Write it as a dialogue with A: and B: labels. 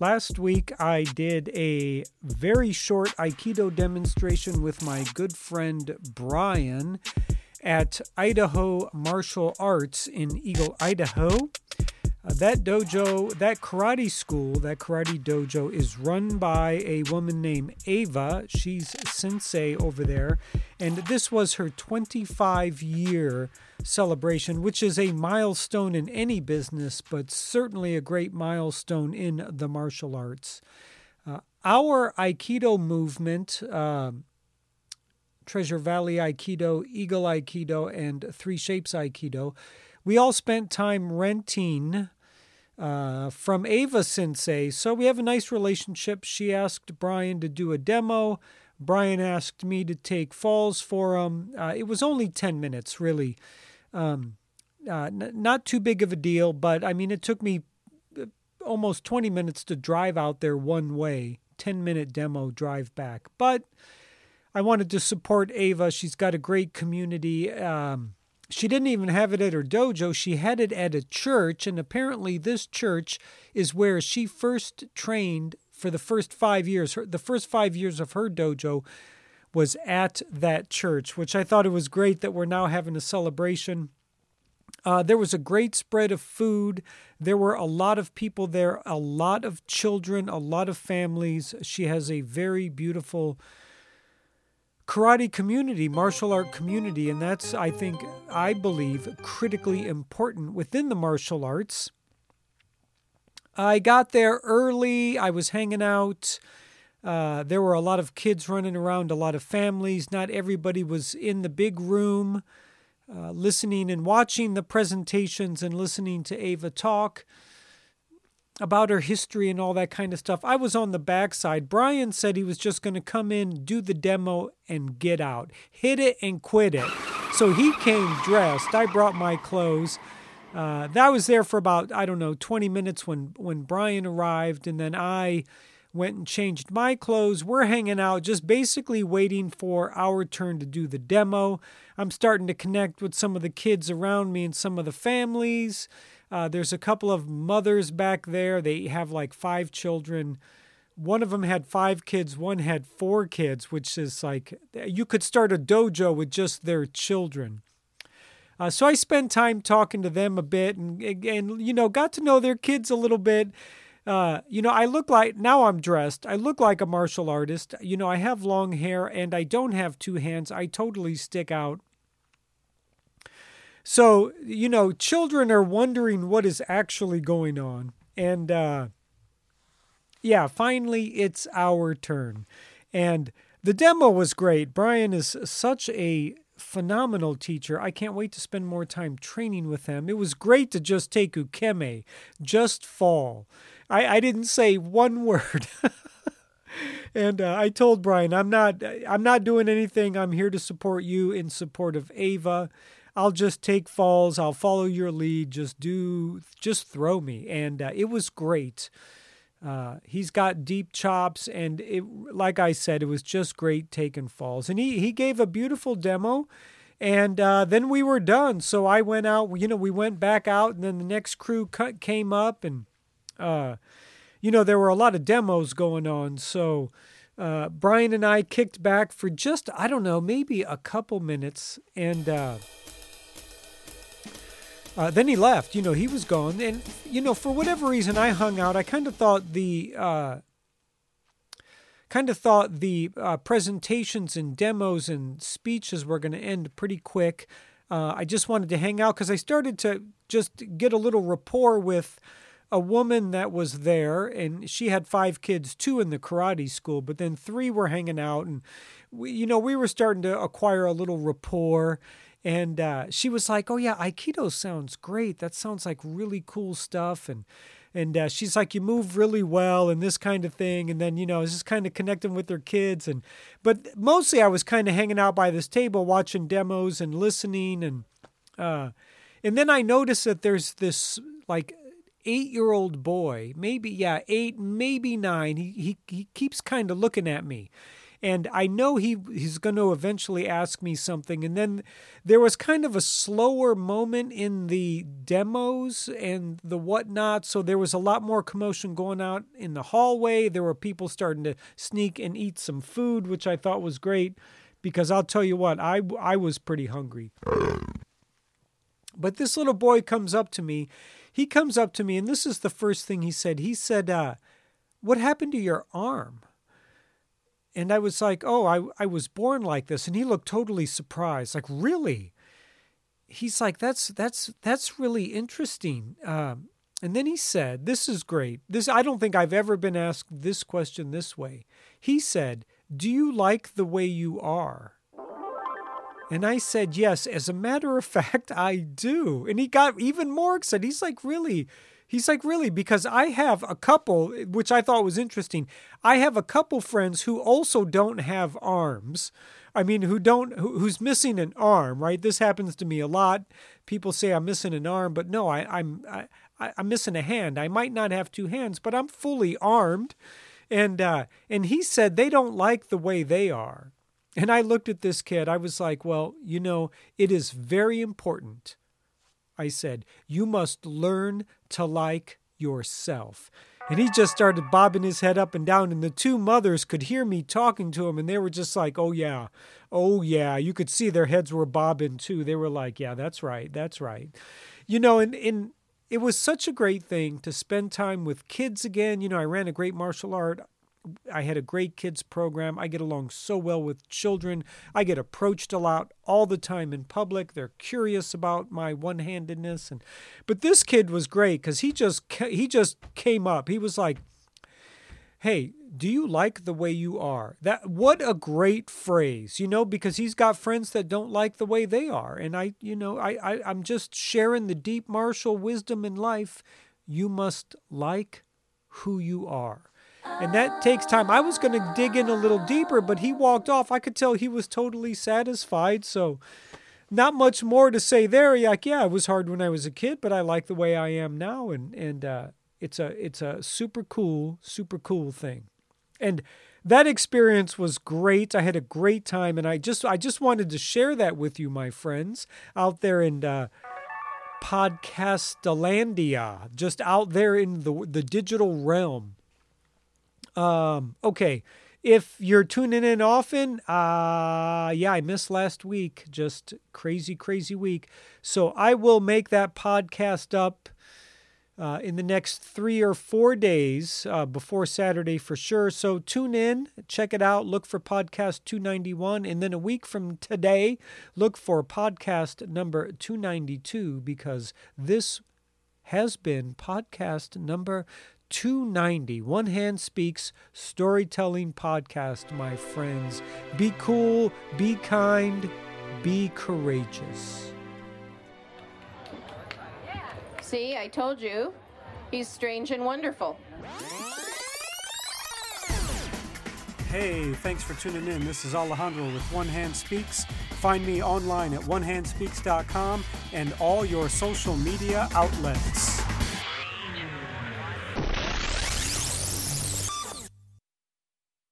A: Last week, I did a very short Aikido demonstration with my good friend Brian at Idaho Martial Arts in Eagle, Idaho. Uh, that dojo, that karate school, that karate dojo is run by a woman named Ava. She's sensei over there. And this was her 25 year celebration, which is a milestone in any business, but certainly a great milestone in the martial arts. Uh, our Aikido movement, uh, Treasure Valley Aikido, Eagle Aikido, and Three Shapes Aikido, we all spent time renting uh, from Ava Sensei. So we have a nice relationship. She asked Brian to do a demo. Brian asked me to take falls for him. Uh, it was only 10 minutes, really. Um, uh, n- not too big of a deal, but I mean, it took me uh, almost 20 minutes to drive out there one way, 10 minute demo drive back. But I wanted to support Ava. She's got a great community. Um, she didn't even have it at her dojo. She had it at a church, and apparently, this church is where she first trained for the first five years. Her, the first five years of her dojo was at that church, which I thought it was great that we're now having a celebration. Uh, there was a great spread of food. There were a lot of people there, a lot of children, a lot of families. She has a very beautiful karate community, martial art community, and that's, I think, I believe, critically important within the martial arts. I got there early, I was hanging out. Uh, there were a lot of kids running around, a lot of families. Not everybody was in the big room uh, listening and watching the presentations and listening to Ava talk about her history and all that kind of stuff. I was on the backside. Brian said he was just going to come in, do the demo, and get out. Hit it and quit it. So he came dressed. I brought my clothes. Uh, that was there for about, I don't know, 20 minutes when, when Brian arrived, and then I went and changed my clothes. We're hanging out, just basically waiting for our turn to do the demo. I'm starting to connect with some of the kids around me and some of the families. Uh, there's a couple of mothers back there. They have like five children. One of them had five kids, one had four kids, which is like you could start a dojo with just their children. Uh, so I spent time talking to them a bit and, and, you know, got to know their kids a little bit. Uh, you know, I look like now I'm dressed. I look like a martial artist. You know, I have long hair and I don't have two hands. I totally stick out. So, you know, children are wondering what is actually going on. And uh, yeah, finally it's our turn. And the demo was great. Brian is such a phenomenal teacher. I can't wait to spend more time training with him. It was great to just take ukemi, just fall. I, I didn't say one word. and uh, I told Brian, I'm not I'm not doing anything. I'm here to support you in support of Ava. I'll just take falls. I'll follow your lead. Just do, just throw me. And uh, it was great. Uh, he's got deep chops, and it, like I said, it was just great taking falls. And he he gave a beautiful demo, and uh, then we were done. So I went out. You know, we went back out, and then the next crew cut, came up, and uh, you know there were a lot of demos going on. So uh, Brian and I kicked back for just I don't know, maybe a couple minutes, and uh, then he left. You know, he was gone, and you know, for whatever reason, I hung out. I kind of thought the uh, kind of thought the uh, presentations and demos and speeches were going to end pretty quick. Uh, I just wanted to hang out because I started to just get a little rapport with a woman that was there, and she had five kids, two in the karate school, but then three were hanging out, and we, you know, we were starting to acquire a little rapport and uh, she was like, "Oh yeah, Aikido sounds great. That sounds like really cool stuff." And and uh, she's like, "You move really well, and this kind of thing." And then you know, just kind of connecting with their kids, and but mostly I was kind of hanging out by this table, watching demos and listening, and uh, and then I noticed that there's this like eight year old boy, maybe yeah, eight, maybe nine. He he he keeps kind of looking at me and I know he he's going to eventually ask me something. And then there was kind of a slower moment in the demos and the whatnot, so there was a lot more commotion going out in the hallway. There were people starting to sneak and eat some food, which I thought was great because I'll tell you what, I I was pretty hungry. But this little boy comes up to me. He comes up to me, and this is the first thing he said. He said, uh, "What happened to your arm?" And I was like, oh, I, I was born like this. And he looked totally surprised, like, really? He's like, that's that's that's really interesting. Um, and then he said, this is great. This I don't think I've ever been asked this question this way. He said, Do you like the way you are? And I said, Yes, as a matter of fact, I do. And he got even more excited. He's like, Really? He's like, really? Because I have a couple, which I thought was interesting. I have a couple friends who also don't have arms. I mean, who don't, who, who's missing an arm, right? This happens to me a lot. People say I'm missing an arm, but no, I, I'm, I, I'm missing a hand. I might not have two hands, but I'm fully armed. And, uh, and he said they don't like the way they are. And I looked at this kid. I was like, well, you know, it is very important I said, You must learn to like yourself. And he just started bobbing his head up and down, and the two mothers could hear me talking to him, and they were just like, Oh, yeah, oh, yeah. You could see their heads were bobbing too. They were like, Yeah, that's right, that's right. You know, and, and it was such a great thing to spend time with kids again. You know, I ran a great martial art I had a great kids program. I get along so well with children. I get approached a lot all the time in public. They're curious about my one-handedness and but this kid was great cuz he just he just came up. He was like, "Hey, do you like the way you are?" That what a great phrase, you know, because he's got friends that don't like the way they are. And I, you know, I, I I'm just sharing the deep martial wisdom in life. You must like who you are. And that takes time. I was going to dig in a little deeper, but he walked off. I could tell he was totally satisfied. So, not much more to say there. Like, yeah, it was hard when I was a kid, but I like the way I am now, and and uh, it's a it's a super cool, super cool thing. And that experience was great. I had a great time, and I just I just wanted to share that with you, my friends, out there in uh, Podcastalandia, just out there in the the digital realm. Um, okay. If you're tuning in often, uh, yeah, I missed last week. Just crazy, crazy week. So I will make that podcast up uh, in the next three or four days uh, before Saturday for sure. So tune in, check it out, look for podcast 291. And then a week from today, look for podcast number 292 because this has been podcast number 290 One Hand Speaks Storytelling Podcast, my friends. Be cool, be kind, be courageous.
B: See, I told you. He's strange and wonderful.
A: Hey, thanks for tuning in. This is Alejandro with One Hand Speaks. Find me online at onehandspeaks.com and all your social media outlets.